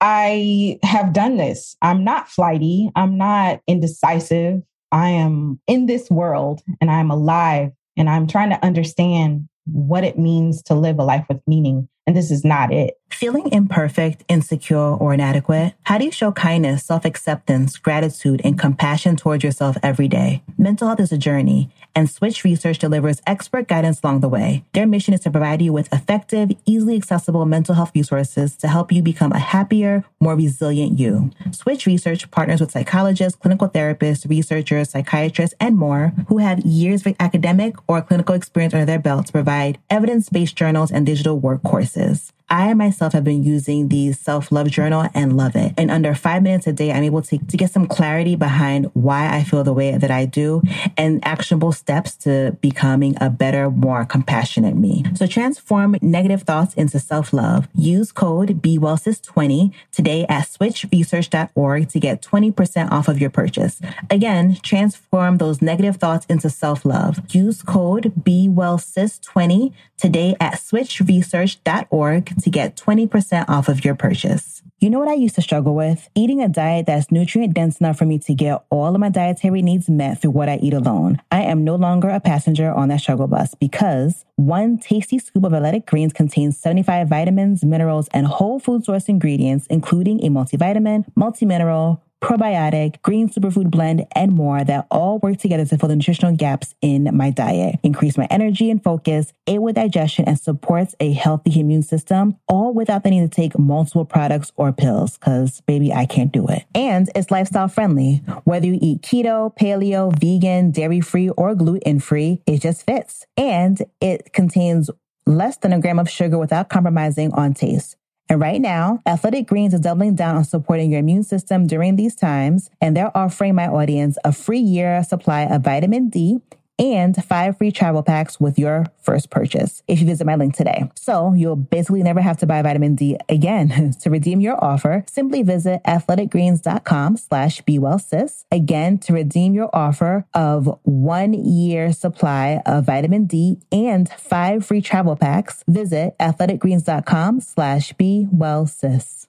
I have done this. I'm not flighty. I'm not indecisive. I am in this world and I'm alive and I'm trying to understand what it means to live a life with meaning. And this is not it. Feeling imperfect, insecure, or inadequate? How do you show kindness, self acceptance, gratitude, and compassion towards yourself every day? Mental health is a journey, and Switch Research delivers expert guidance along the way. Their mission is to provide you with effective, easily accessible mental health resources to help you become a happier, more resilient you. Switch Research partners with psychologists, clinical therapists, researchers, psychiatrists, and more who have years of academic or clinical experience under their belt to provide evidence based journals and digital work courses practices I myself have been using the self love journal and love it. And under five minutes a day, I'm able to, to get some clarity behind why I feel the way that I do and actionable steps to becoming a better, more compassionate me. So transform negative thoughts into self love. Use code BeWellSis20 today at switchresearch.org to get 20% off of your purchase. Again, transform those negative thoughts into self love. Use code BeWellSis20 today at switchresearch.org to get 20% off of your purchase. You know what I used to struggle with? Eating a diet that's nutrient dense enough for me to get all of my dietary needs met through what I eat alone. I am no longer a passenger on that struggle bus because one tasty scoop of athletic greens contains 75 vitamins, minerals, and whole food source ingredients, including a multivitamin, multimineral, probiotic, green superfood blend, and more that all work together to fill the nutritional gaps in my diet, increase my energy and focus, aid with digestion, and supports a healthy immune system, all without the need to take multiple products or pills, because baby, I can't do it. And it's lifestyle friendly. Whether you eat keto, paleo, vegan, dairy free, or gluten free, it just fits. And it contains less than a gram of sugar without compromising on taste. And right now, Athletic Greens is doubling down on supporting your immune system during these times, and they're offering my audience a free year supply of vitamin D and five free travel packs with your first purchase if you visit my link today. So you'll basically never have to buy vitamin D again. to redeem your offer, simply visit athleticgreens.com slash bewellsis. Again, to redeem your offer of one year supply of vitamin D and five free travel packs, visit athleticgreens.com slash bewellsis.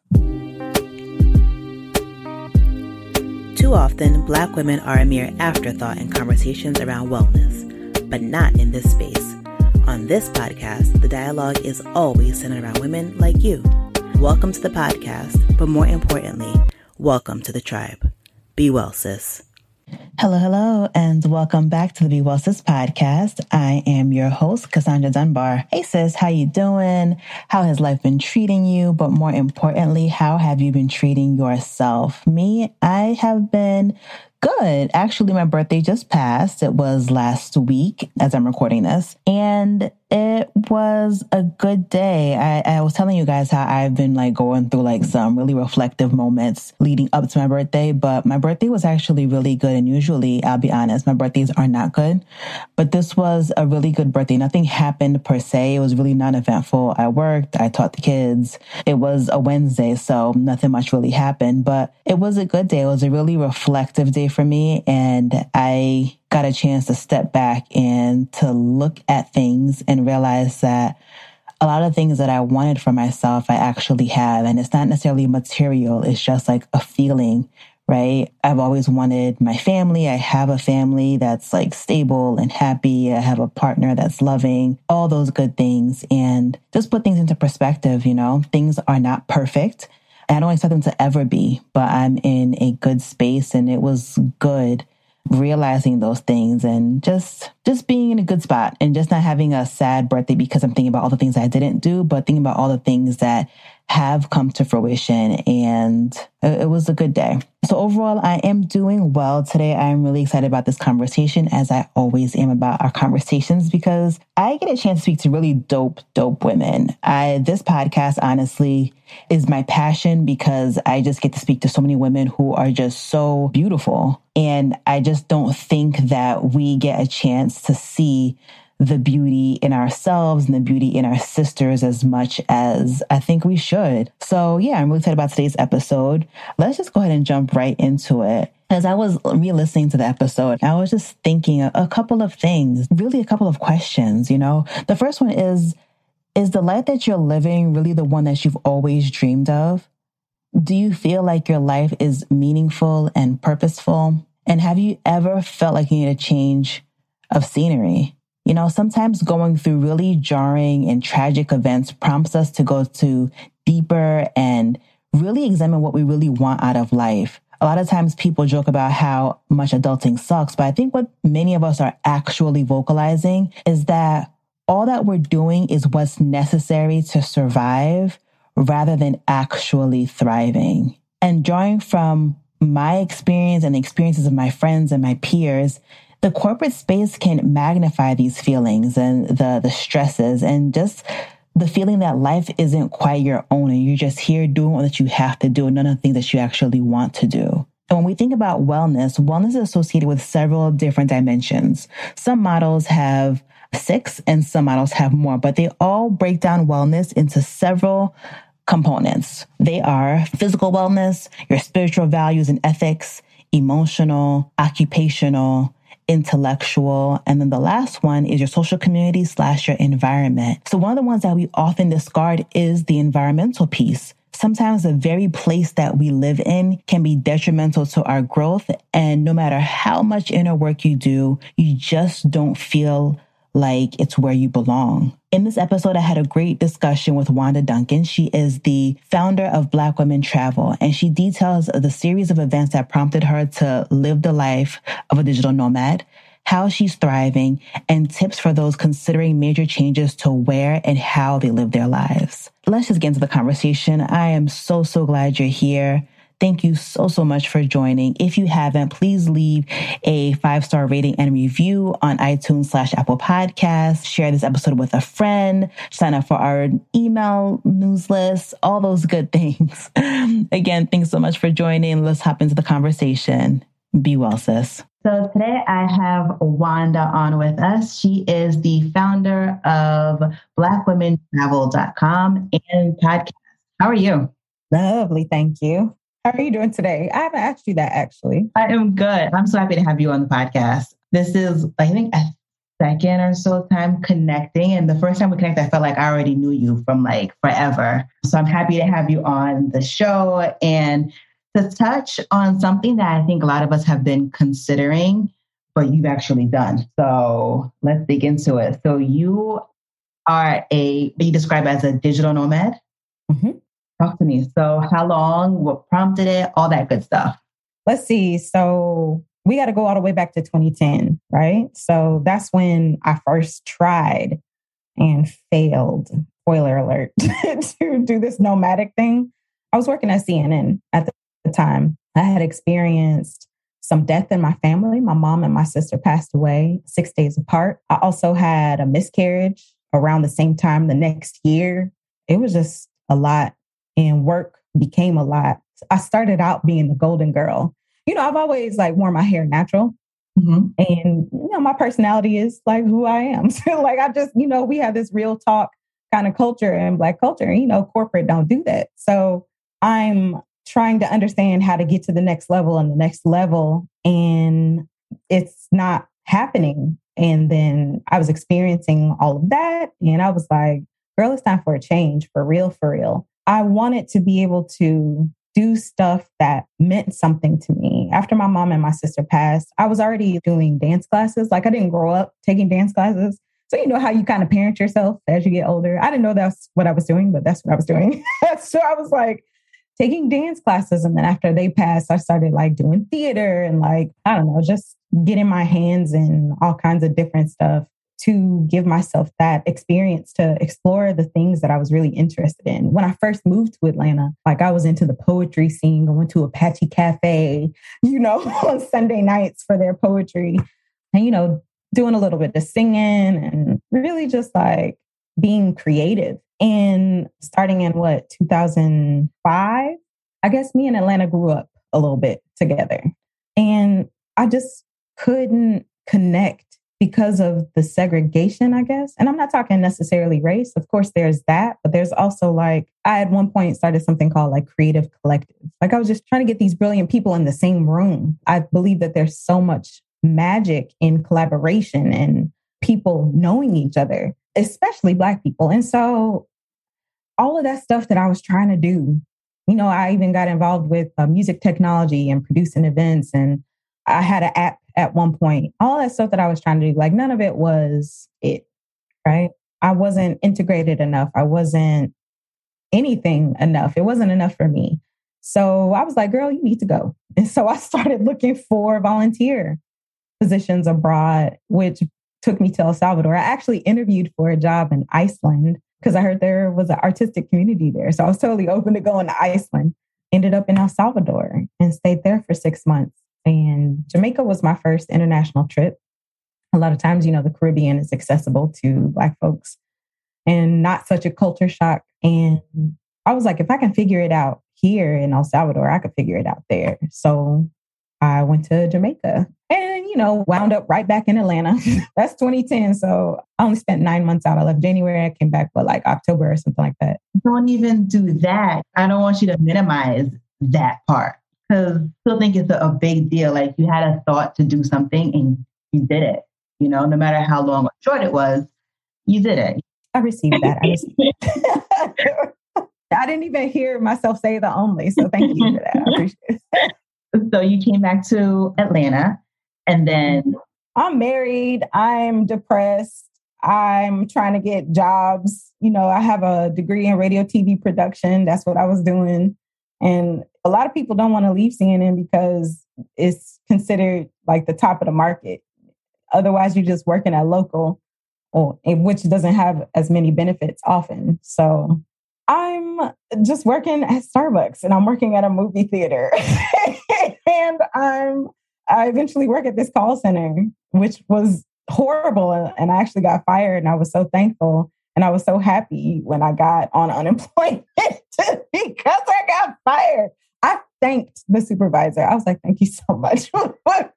Too often, Black women are a mere afterthought in conversations around wellness, but not in this space. On this podcast, the dialogue is always centered around women like you. Welcome to the podcast, but more importantly, welcome to the tribe. Be well, sis. Hello, hello, and welcome back to the Be Well Sis podcast. I am your host, Cassandra Dunbar. Hey sis, how you doing? How has life been treating you? But more importantly, how have you been treating yourself? Me, I have been Good. Actually, my birthday just passed. It was last week as I'm recording this. And it was a good day. I, I was telling you guys how I've been like going through like some really reflective moments leading up to my birthday, but my birthday was actually really good. And usually, I'll be honest, my birthdays are not good, but this was a really good birthday. Nothing happened per se. It was really non eventful. I worked, I taught the kids. It was a Wednesday, so nothing much really happened, but it was a good day. It was a really reflective day for me. And I got a chance to step back and to look at things and realize that a lot of things that I wanted for myself, I actually have. And it's not necessarily material. It's just like a feeling, right? I've always wanted my family. I have a family that's like stable and happy. I have a partner that's loving, all those good things. And just put things into perspective, you know, things are not perfect. I don't expect them to ever be, but I'm in a good space and it was good realizing those things and just just being in a good spot and just not having a sad birthday because I'm thinking about all the things I didn't do, but thinking about all the things that have come to fruition and it was a good day. So overall, I am doing well today. I'm really excited about this conversation as I always am about our conversations because I get a chance to speak to really dope, dope women. I, this podcast honestly is my passion because I just get to speak to so many women who are just so beautiful. And I just don't think that we get a chance to see the beauty in ourselves and the beauty in our sisters as much as I think we should. So, yeah, I'm really excited about today's episode. Let's just go ahead and jump right into it. As I was re listening to the episode, I was just thinking a, a couple of things, really a couple of questions. You know, the first one is Is the life that you're living really the one that you've always dreamed of? Do you feel like your life is meaningful and purposeful? And have you ever felt like you need a change of scenery? You know, sometimes going through really jarring and tragic events prompts us to go to deeper and really examine what we really want out of life. A lot of times people joke about how much adulting sucks, but I think what many of us are actually vocalizing is that all that we're doing is what's necessary to survive rather than actually thriving. And drawing from my experience and the experiences of my friends and my peers, the corporate space can magnify these feelings and the, the stresses and just the feeling that life isn't quite your own and you're just here doing what you have to do and none of the things that you actually want to do. And when we think about wellness, wellness is associated with several different dimensions. Some models have six and some models have more, but they all break down wellness into several components. They are physical wellness, your spiritual values and ethics, emotional, occupational, intellectual. And then the last one is your social community slash your environment. So one of the ones that we often discard is the environmental piece. Sometimes the very place that we live in can be detrimental to our growth. And no matter how much inner work you do, you just don't feel like it's where you belong. In this episode, I had a great discussion with Wanda Duncan. She is the founder of Black Women Travel, and she details the series of events that prompted her to live the life of a digital nomad, how she's thriving, and tips for those considering major changes to where and how they live their lives. Let's just get into the conversation. I am so, so glad you're here. Thank you so, so much for joining. If you haven't, please leave a five star rating and review on iTunes slash Apple Podcasts. Share this episode with a friend. Sign up for our email news list, all those good things. Again, thanks so much for joining. Let's hop into the conversation. Be well, sis. So today I have Wanda on with us. She is the founder of blackwomentravel.com and podcast. How are you? Lovely, thank you. How are you doing today? I haven't asked you that actually. I am good. I'm so happy to have you on the podcast. This is, I think, a second or so time connecting. And the first time we connected, I felt like I already knew you from like forever. So I'm happy to have you on the show and to touch on something that I think a lot of us have been considering, but you've actually done. So let's dig into it. So you are a, you describe as a digital nomad. Mm-hmm. Talk to me. So, how long? What prompted it? All that good stuff. Let's see. So, we got to go all the way back to 2010, right? So, that's when I first tried and failed. Spoiler alert to do this nomadic thing. I was working at CNN at the time. I had experienced some death in my family. My mom and my sister passed away six days apart. I also had a miscarriage around the same time the next year. It was just a lot and work became a lot. I started out being the golden girl. You know, I've always like worn my hair natural. Mm-hmm. And you know, my personality is like who I am. So like I just, you know, we have this real talk kind of culture and black culture. And, you know, corporate don't do that. So I'm trying to understand how to get to the next level and the next level. And it's not happening. And then I was experiencing all of that. And I was like, girl, it's time for a change for real, for real. I wanted to be able to do stuff that meant something to me. After my mom and my sister passed, I was already doing dance classes. Like I didn't grow up taking dance classes. So you know how you kind of parent yourself as you get older. I didn't know that's what I was doing, but that's what I was doing. so I was like taking dance classes. And then after they passed, I started like doing theater and like, I don't know, just getting my hands in all kinds of different stuff to give myself that experience to explore the things that I was really interested in. When I first moved to Atlanta, like I was into the poetry scene, went to Apache Cafe, you know, on Sunday nights for their poetry. And, you know, doing a little bit of singing and really just like being creative. And starting in what, 2005, I guess me and Atlanta grew up a little bit together. And I just couldn't connect because of the segregation, I guess. And I'm not talking necessarily race. Of course, there's that, but there's also like, I at one point started something called like Creative Collective. Like, I was just trying to get these brilliant people in the same room. I believe that there's so much magic in collaboration and people knowing each other, especially Black people. And so, all of that stuff that I was trying to do You know, I even got involved with uh, music technology and producing events. And I had an app at one point. All that stuff that I was trying to do, like none of it was it, right? I wasn't integrated enough. I wasn't anything enough. It wasn't enough for me. So I was like, girl, you need to go. And so I started looking for volunteer positions abroad, which took me to El Salvador. I actually interviewed for a job in Iceland because I heard there was an artistic community there. So I was totally open to going to Iceland. Ended up in El Salvador and stayed there for six months. And Jamaica was my first international trip. A lot of times, you know, the Caribbean is accessible to Black folks and not such a culture shock. And I was like, if I can figure it out here in El Salvador, I could figure it out there. So I went to Jamaica and, you know, wound up right back in Atlanta. That's 2010. So I only spent nine months out. I left January. I came back, but like October or something like that. Don't even do that. I don't want you to minimize that part because I still think it's a, a big deal. Like you had a thought to do something and you did it. You know, no matter how long or short it was, you did it. I received that. I received it. I didn't even hear myself say the only. So thank you for that. I appreciate it. So you came back to Atlanta and then I'm married, I'm depressed, I'm trying to get jobs. You know, I have a degree in radio TV production. That's what I was doing. And a lot of people don't want to leave CNN because it's considered like the top of the market. Otherwise, you're just working at local, which doesn't have as many benefits often. So I'm just working at Starbucks and I'm working at a movie theater. and I'm I eventually work at this call center, which was horrible. And I actually got fired and I was so thankful. And I was so happy when I got on unemployment because I got fired. I thanked the supervisor. I was like, thank you so much for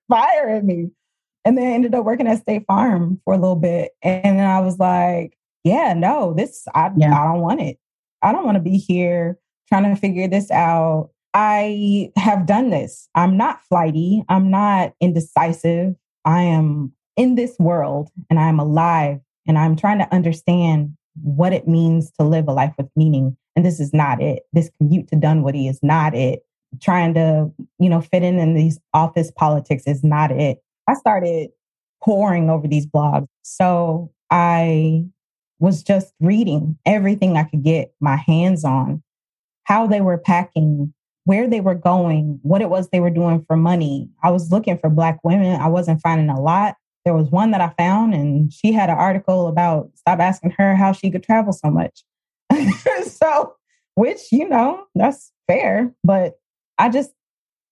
firing me. And then I ended up working at State Farm for a little bit. And then I was like, yeah, no, this, I, yeah. I don't want it. I don't want to be here trying to figure this out. I have done this. I'm not flighty. I'm not indecisive. I am in this world and I'm alive and I'm trying to understand what it means to live a life with meaning. And this is not it. This commute to Dunwoody is not it. Trying to, you know, fit in in these office politics is not it. I started poring over these blogs. So I was just reading everything I could get my hands on, how they were packing, where they were going, what it was they were doing for money. I was looking for Black women. I wasn't finding a lot. There was one that I found, and she had an article about stop asking her how she could travel so much. so, which, you know, that's fair. But I just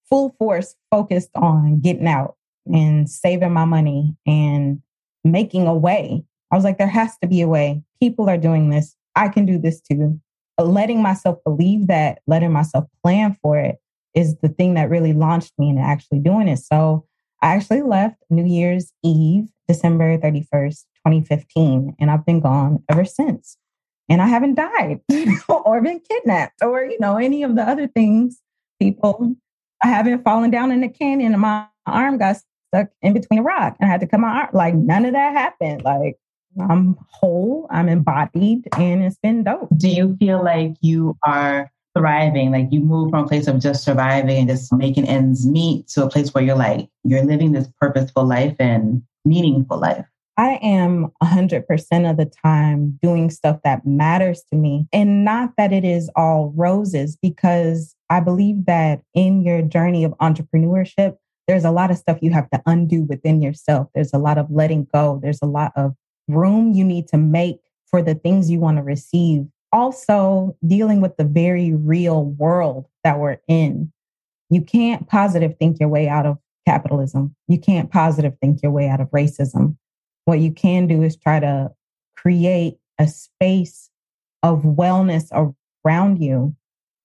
full force focused on getting out and saving my money and making a way I was like, there has to be a way. People are doing this. I can do this too. But letting myself believe that, letting myself plan for it is the thing that really launched me into actually doing it. So I actually left New Year's Eve, December 31st, 2015, and I've been gone ever since. And I haven't died or been kidnapped or, you know, any of the other things. People, I haven't fallen down in the canyon and my arm got stuck in between a rock and I had to cut my arm. Like none of that happened. Like I'm whole, I'm embodied, and it's been dope. Do you feel like you are thriving? Like you move from a place of just surviving and just making ends meet to a place where you're like, you're living this purposeful life and meaningful life? I am 100% of the time doing stuff that matters to me. And not that it is all roses, because I believe that in your journey of entrepreneurship, there's a lot of stuff you have to undo within yourself. There's a lot of letting go. There's a lot of room you need to make for the things you want to receive. Also, dealing with the very real world that we're in. You can't positive think your way out of capitalism. You can't positive think your way out of racism. What you can do is try to create a space of wellness around you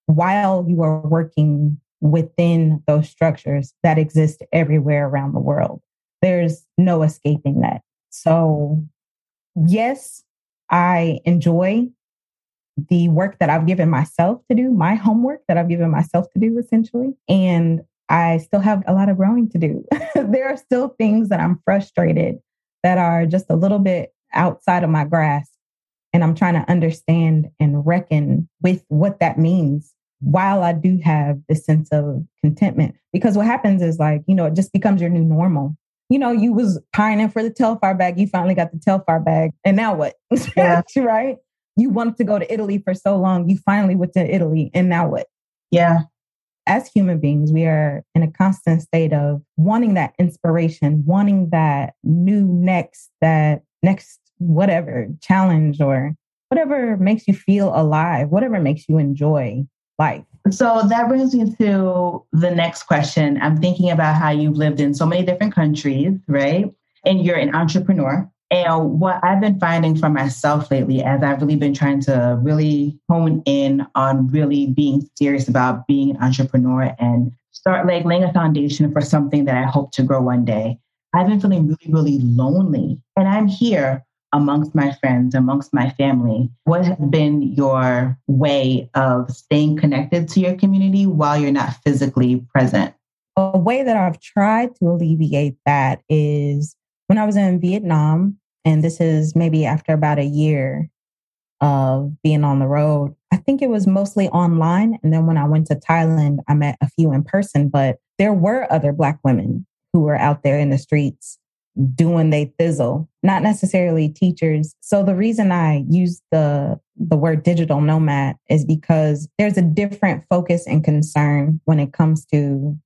while you are working within those structures that exist everywhere around the world. There's no escaping that. So yes, I enjoy the work that I've given myself to do, my homework that I've given myself to do, essentially. And I still have a lot of growing to do. there are still things that I'm frustrated that are just a little bit outside of my grasp. And I'm trying to understand and reckon with what that means while I do have this sense of contentment. Because what happens is like, you know, it just becomes your new normal. You know, you was pining for the Telfar bag, you finally got the Telfar bag, and now what? Yeah. right? You wanted to go to Italy for so long, you finally went to Italy, and now what? Yeah. As human beings, we are in a constant state of wanting that inspiration, wanting that new next, that next whatever challenge or whatever makes you feel alive, whatever makes you enjoy life. So that brings me to the next question. I'm thinking about how you've lived in so many different countries, right? And you're an entrepreneur. And what I've been finding for myself lately, as I've really been trying to really hone in on really being serious about being an entrepreneur and start like laying a foundation for something that I hope to grow one day, I've been feeling really, really lonely. And I'm here amongst my friends, amongst my family. What has been your way of staying connected to your community while you're not physically present? A way that I've tried to alleviate that is when I was in Vietnam, and this is maybe after about a year of being on the road. I think it was mostly online. And then when I went to Thailand, I met a few in person, but there were other Black women who were out there in the streets doing they thizzle, not necessarily teachers. So the reason I use the the word digital nomad is because there's a different focus and concern when it comes to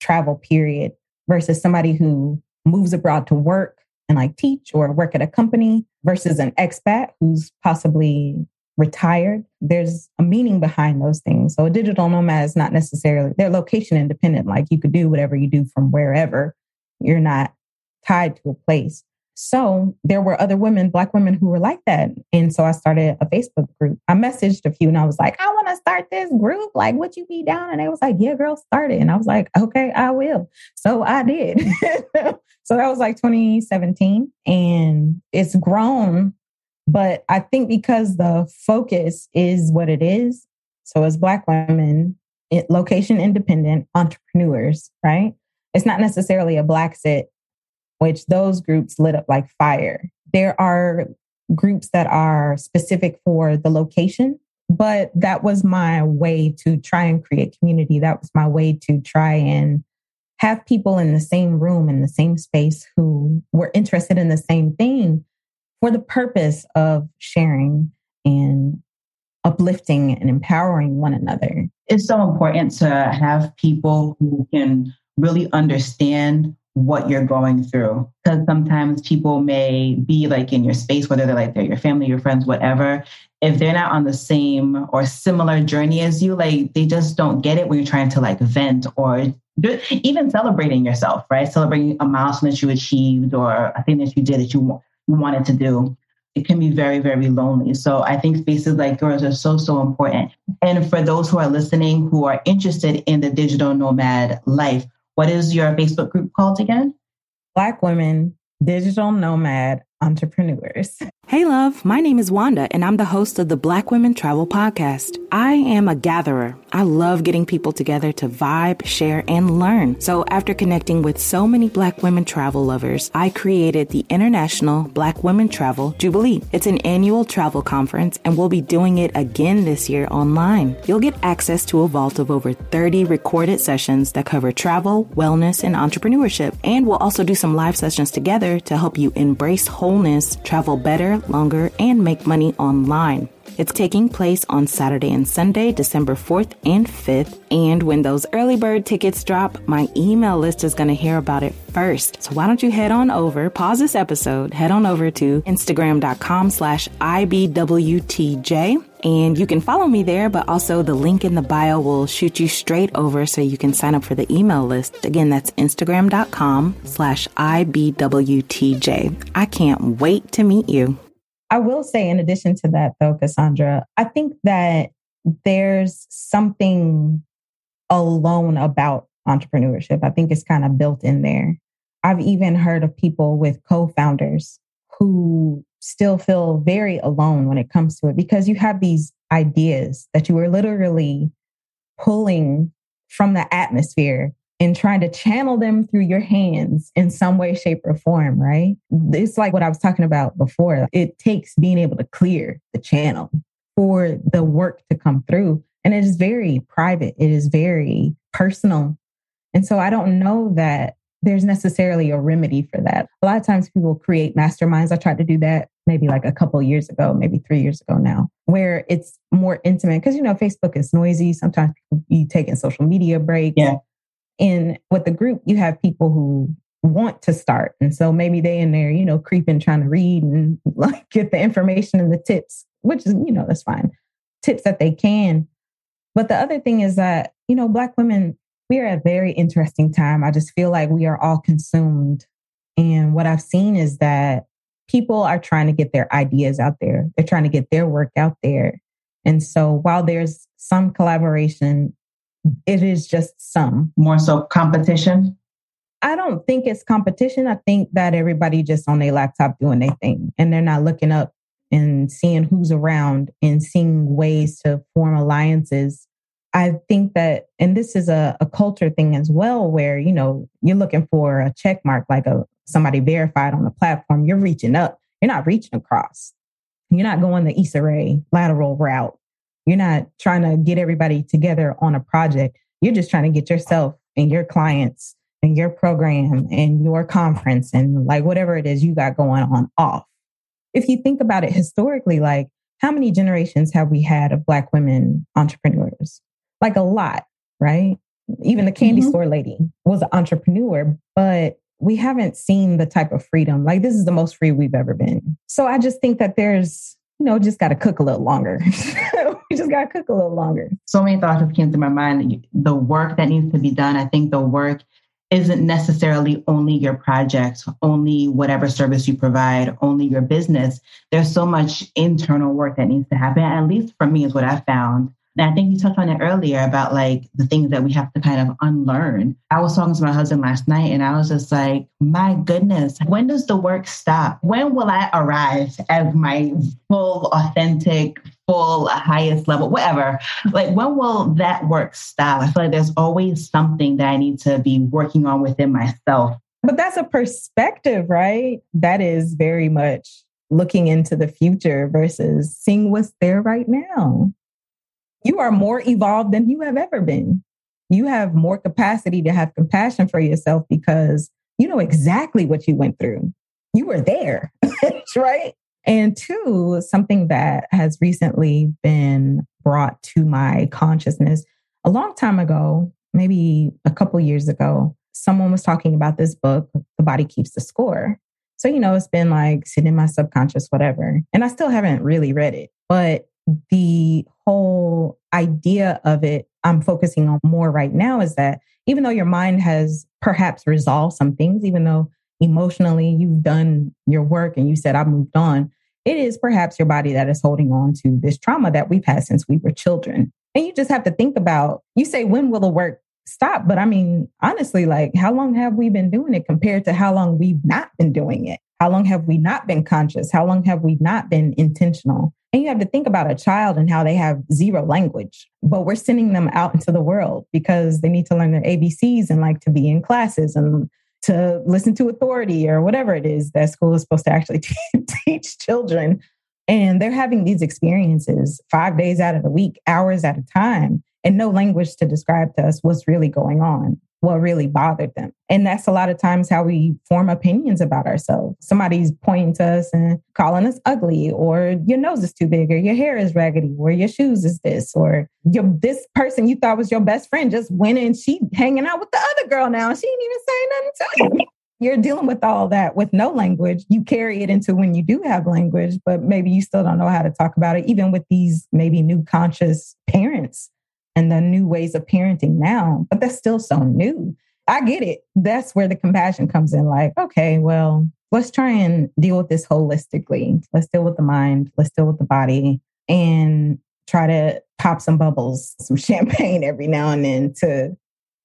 travel period versus somebody who moves abroad to work and like teach or work at a company versus an expat who's possibly retired. There's a meaning behind those things. So a digital nomad is not necessarily they're location independent. Like you could do whatever you do from wherever. You're not tied to a place. So there were other women, Black women who were like that. And so I started a Facebook group. I messaged a few and I was like, I want to start this group. Like, would you be down? And they was like, Yeah, girl, start it. And I was like, Okay, I will. So I did. so that was like 2017. And it's grown. But I think because the focus is what it is. So as Black women, it, location independent entrepreneurs, right? It's not necessarily a Black sit which those groups lit up like fire. There are groups that are specific for the location, but that was my way to try and create community. That was my way to try and have people in the same room, in the same space who were interested in the same thing for the purpose of sharing and uplifting and empowering one another. It's so important to have people who can really understand what you're going through. Because sometimes people may be like in your space, whether they're like they're your family, your friends, whatever. If they're not on the same or similar journey as you, like they just don't get it when you're trying to like vent or even celebrating yourself, right? Celebrating a milestone that you achieved or a thing that you did that you, you wanted to do. It can be very, very lonely. So I think spaces like yours are so, so important. And for those who are listening who are interested in the digital nomad life, what is your Facebook group called again? Black Women Digital Nomad entrepreneurs. Hey, love. My name is Wanda, and I'm the host of the Black Women Travel Podcast. I am a gatherer. I love getting people together to vibe, share, and learn. So, after connecting with so many Black women travel lovers, I created the International Black Women Travel Jubilee. It's an annual travel conference, and we'll be doing it again this year online. You'll get access to a vault of over 30 recorded sessions that cover travel, wellness, and entrepreneurship. And we'll also do some live sessions together to help you embrace wholeness, travel better, longer, and make money online. It's taking place on Saturday and Sunday, December 4th and 5th. And when those early bird tickets drop, my email list is going to hear about it first. So why don't you head on over, pause this episode, head on over to instagram.com slash IBWTJ. And you can follow me there, but also the link in the bio will shoot you straight over so you can sign up for the email list. Again, that's instagram.com slash IBWTJ. I can't wait to meet you. I will say, in addition to that, though, Cassandra, I think that there's something alone about entrepreneurship. I think it's kind of built in there. I've even heard of people with co founders who still feel very alone when it comes to it because you have these ideas that you are literally pulling from the atmosphere and trying to channel them through your hands in some way, shape, or form, right? It's like what I was talking about before. It takes being able to clear the channel for the work to come through. And it is very private, it is very personal. And so I don't know that there's necessarily a remedy for that. A lot of times people create masterminds. I tried to do that maybe like a couple years ago, maybe three years ago now, where it's more intimate because you know Facebook is noisy. Sometimes you take in social media breaks. Yeah. And with the group, you have people who want to start. And so maybe they in there, you know, creeping, trying to read and like get the information and the tips, which is, you know, that's fine. Tips that they can. But the other thing is that, you know, Black women, we are at a very interesting time. I just feel like we are all consumed. And what I've seen is that people are trying to get their ideas out there, they're trying to get their work out there. And so while there's some collaboration, it is just some. More so competition? I don't think it's competition. I think that everybody just on their laptop doing their thing and they're not looking up and seeing who's around and seeing ways to form alliances. I think that, and this is a, a culture thing as well, where, you know, you're looking for a check mark, like a somebody verified on the platform, you're reaching up. You're not reaching across. You're not going the Issa Rae lateral route. You're not trying to get everybody together on a project. You're just trying to get yourself and your clients and your program and your conference and like whatever it is you got going on off. If you think about it historically, like how many generations have we had of Black women entrepreneurs? Like a lot, right? Even the candy mm-hmm. store lady was an entrepreneur, but we haven't seen the type of freedom. Like this is the most free we've ever been. So I just think that there's, you know, just got to cook a little longer. we just got to cook a little longer. So many thoughts have came to my mind. The work that needs to be done. I think the work isn't necessarily only your project, only whatever service you provide, only your business. There's so much internal work that needs to happen. At least for me, is what I found. And I think you touched on it earlier about like the things that we have to kind of unlearn. I was talking to my husband last night and I was just like, my goodness, when does the work stop? When will I arrive at my full, authentic, full, highest level, whatever? Like, when will that work stop? I feel like there's always something that I need to be working on within myself. But that's a perspective, right? That is very much looking into the future versus seeing what's there right now you are more evolved than you have ever been. You have more capacity to have compassion for yourself because you know exactly what you went through. You were there, right? And two, something that has recently been brought to my consciousness a long time ago, maybe a couple years ago, someone was talking about this book, The Body Keeps the Score. So, you know, it's been like sitting in my subconscious, whatever. And I still haven't really read it, but the whole idea of it I'm focusing on more right now is that even though your mind has perhaps resolved some things, even though emotionally you've done your work and you said, I moved on, it is perhaps your body that is holding on to this trauma that we've had since we were children. And you just have to think about, you say, when will the work stop? But I mean, honestly, like, how long have we been doing it compared to how long we've not been doing it? How long have we not been conscious? How long have we not been intentional? And you have to think about a child and how they have zero language, but we're sending them out into the world because they need to learn their ABCs and like to be in classes and to listen to authority or whatever it is that school is supposed to actually teach children. And they're having these experiences five days out of the week, hours at a time, and no language to describe to us what's really going on what really bothered them. And that's a lot of times how we form opinions about ourselves. Somebody's pointing to us and calling us ugly, or your nose is too big, or your hair is raggedy, or your shoes is this, or your this person you thought was your best friend just went and she hanging out with the other girl now. She didn't even say nothing to you. You're dealing with all that with no language. You carry it into when you do have language, but maybe you still don't know how to talk about it, even with these maybe new conscious parents and the new ways of parenting now, but that's still so new. I get it. That's where the compassion comes in. Like, okay, well, let's try and deal with this holistically. Let's deal with the mind, let's deal with the body, and try to pop some bubbles, some champagne every now and then to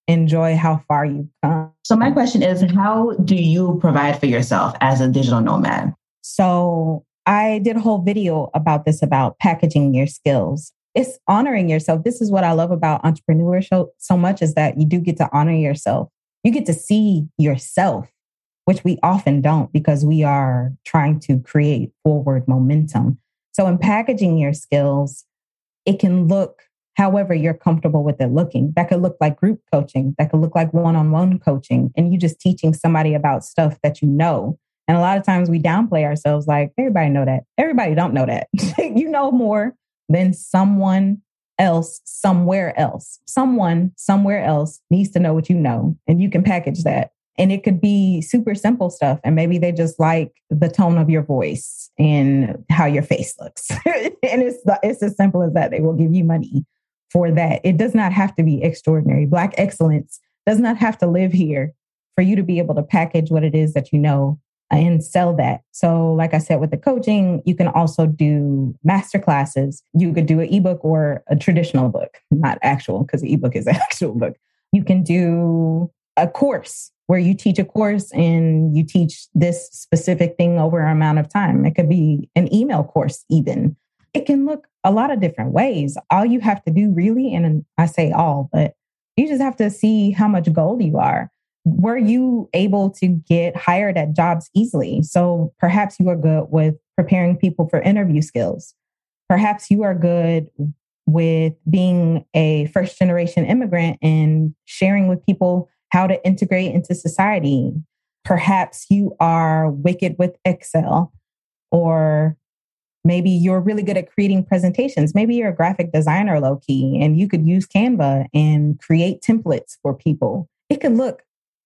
enjoy how far you've come. So, my question is how do you provide for yourself as a digital nomad? So, I did a whole video about this about packaging your skills it's honoring yourself. This is what I love about entrepreneurship so much is that you do get to honor yourself. You get to see yourself, which we often don't because we are trying to create forward momentum. So in packaging your skills, it can look however you're comfortable with it looking. That could look like group coaching, that could look like one on one coaching, and you just teaching somebody about stuff that you know. And a lot of times we downplay ourselves like everybody know that. Everybody don't know that. you know more than someone else somewhere else. Someone somewhere else needs to know what you know and you can package that. And it could be super simple stuff. And maybe they just like the tone of your voice and how your face looks. and it's, it's as simple as that. They will give you money for that. It does not have to be extraordinary. Black excellence does not have to live here for you to be able to package what it is that you know and sell that. So, like I said, with the coaching, you can also do master classes. You could do an ebook or a traditional book, not actual, because the ebook is an actual book. You can do a course where you teach a course and you teach this specific thing over an amount of time. It could be an email course, even. It can look a lot of different ways. All you have to do, really, and I say all, but you just have to see how much gold you are were you able to get hired at jobs easily? So perhaps you are good with preparing people for interview skills. Perhaps you are good with being a first generation immigrant and sharing with people how to integrate into society. Perhaps you are wicked with Excel, or maybe you're really good at creating presentations. Maybe you're a graphic designer, low key, and you could use Canva and create templates for people. It could look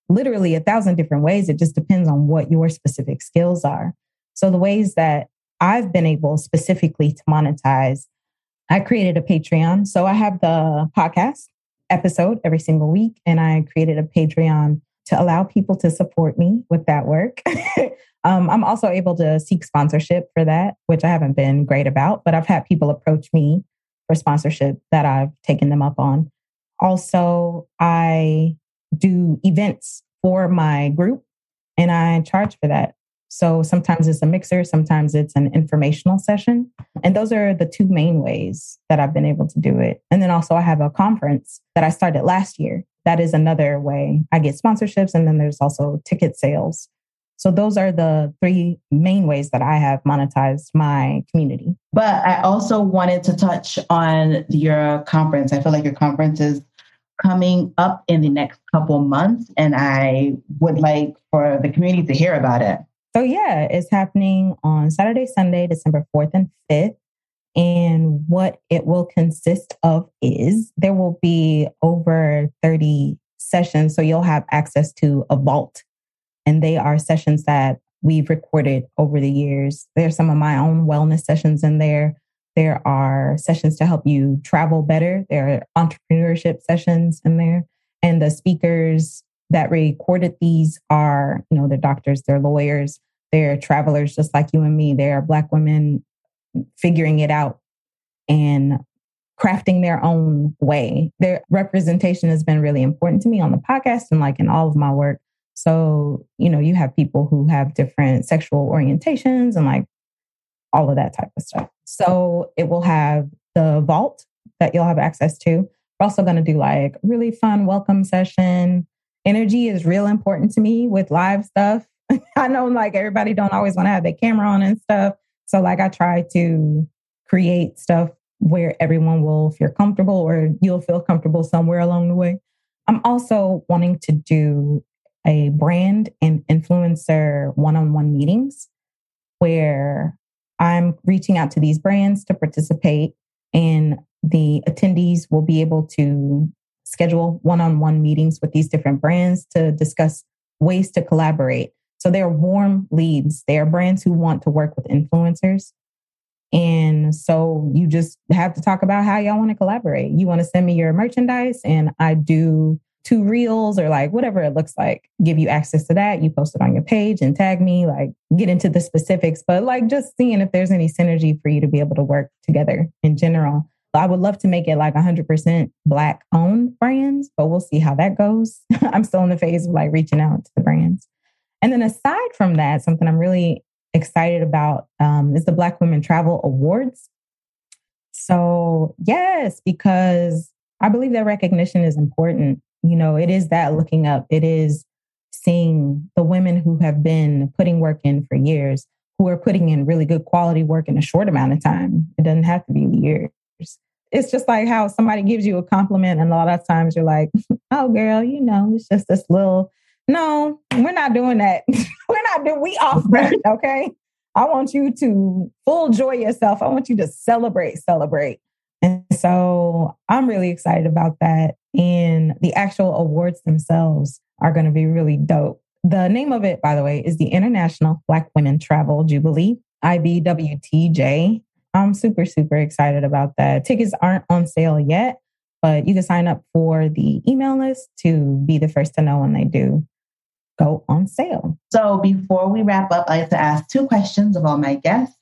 literally a thousand different ways. It just depends on what your specific skills are. So, the ways that I've been able specifically to monetize, I created a Patreon. So, I have the podcast episode every single week, and I created a Patreon to allow people to support me with that work. um, I'm also able to seek sponsorship for that, which I haven't been great about, but I've had people approach me for sponsorship that I've taken them up on. Also, I do events for my group and I charge for that. So sometimes it's a mixer, sometimes it's an informational session. And those are the two main ways that I've been able to do it. And then also, I have a conference that I started last year. That is another way I get sponsorships. And then there's also ticket sales. So those are the three main ways that I have monetized my community. But I also wanted to touch on your conference. I feel like your conference is coming up in the next couple months, and I would like for the community to hear about it. So, yeah, it's happening on Saturday, Sunday, December 4th and 5th. And what it will consist of is there will be over 30 sessions. So, you'll have access to a vault, and they are sessions that we've recorded over the years. There's some of my own wellness sessions in there. There are sessions to help you travel better. There are entrepreneurship sessions in there. And the speakers that recorded these are, you know, they're doctors, they're lawyers, they're travelers just like you and me. They are Black women figuring it out and crafting their own way. Their representation has been really important to me on the podcast and like in all of my work. So, you know, you have people who have different sexual orientations and like all of that type of stuff. So it will have the vault that you'll have access to. We're also going to do like really fun welcome session. Energy is real important to me with live stuff. I know like everybody don't always want to have their camera on and stuff. So like I try to create stuff where everyone will feel comfortable or you'll feel comfortable somewhere along the way. I'm also wanting to do a brand and influencer one-on-one meetings where I'm reaching out to these brands to participate, and the attendees will be able to schedule one on one meetings with these different brands to discuss ways to collaborate. So they're warm leads, they are brands who want to work with influencers. And so you just have to talk about how y'all want to collaborate. You want to send me your merchandise, and I do two reels or like whatever it looks like, give you access to that. You post it on your page and tag me, like get into the specifics, but like just seeing if there's any synergy for you to be able to work together in general. I would love to make it like 100% Black owned brands, but we'll see how that goes. I'm still in the phase of like reaching out to the brands. And then aside from that, something I'm really excited about um, is the Black Women Travel Awards. So, yes, because I believe that recognition is important you know, it is that looking up, it is seeing the women who have been putting work in for years, who are putting in really good quality work in a short amount of time. It doesn't have to be years. It's just like how somebody gives you a compliment, and a lot of times you're like, "Oh, girl, you know, it's just this little." No, we're not doing that. we're not doing. We off that. Okay. I want you to full joy yourself. I want you to celebrate, celebrate. So I'm really excited about that. And the actual awards themselves are going to be really dope. The name of it, by the way, is the International Black Women Travel Jubilee, IBWTJ. I'm super, super excited about that. Tickets aren't on sale yet, but you can sign up for the email list to be the first to know when they do go on sale. So before we wrap up, I like to ask two questions of all my guests.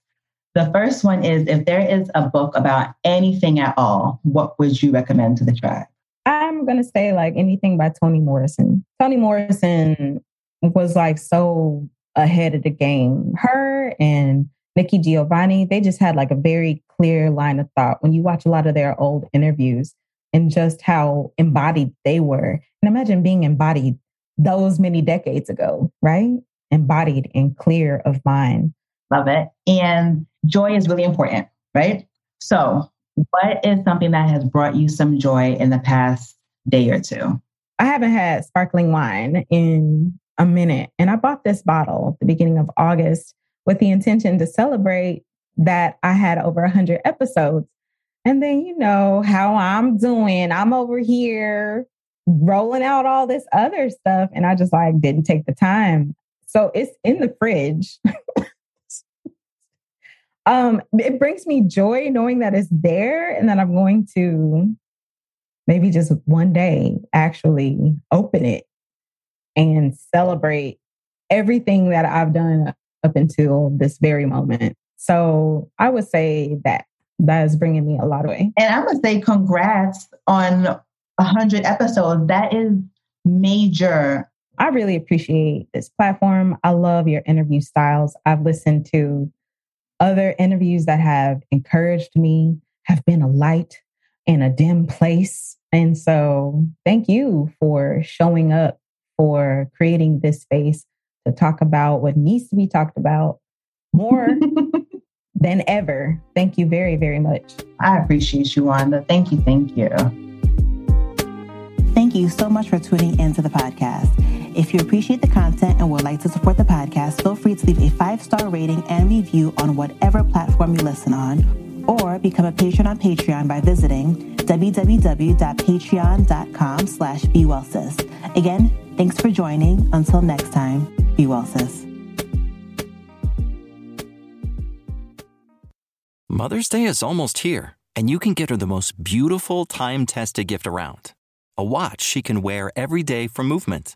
The first one is if there is a book about anything at all, what would you recommend to the tribe? I'm going to say like anything by Toni Morrison. Toni Morrison was like so ahead of the game. Her and Nikki Giovanni, they just had like a very clear line of thought when you watch a lot of their old interviews and just how embodied they were. And imagine being embodied those many decades ago, right? Embodied and clear of mind. Love it. And joy is really important, right? So, what is something that has brought you some joy in the past day or two? I haven't had sparkling wine in a minute, and I bought this bottle at the beginning of August with the intention to celebrate that I had over 100 episodes. And then, you know, how I'm doing, I'm over here rolling out all this other stuff and I just like didn't take the time. So it's in the fridge. um it brings me joy knowing that it's there and that I'm going to maybe just one day actually open it and celebrate everything that I've done up until this very moment. So I would say that that is bringing me a lot of joy. And I would say congrats on 100 episodes. That is major. I really appreciate this platform. I love your interview styles. I've listened to other interviews that have encouraged me, have been a light in a dim place. And so, thank you for showing up, for creating this space to talk about what needs to be talked about more than ever. Thank you very, very much. I appreciate you, Wanda. Thank you. Thank you. Thank you so much for tuning into the podcast. If you appreciate the content and would like to support the podcast, feel free to leave a five-star rating and review on whatever platform you listen on, or become a patron on Patreon by visiting www.patreon.com slash bewellsis. Again, thanks for joining. Until next time, be well, sis. Mother's Day is almost here, and you can get her the most beautiful time-tested gift around a watch she can wear every day from Movement.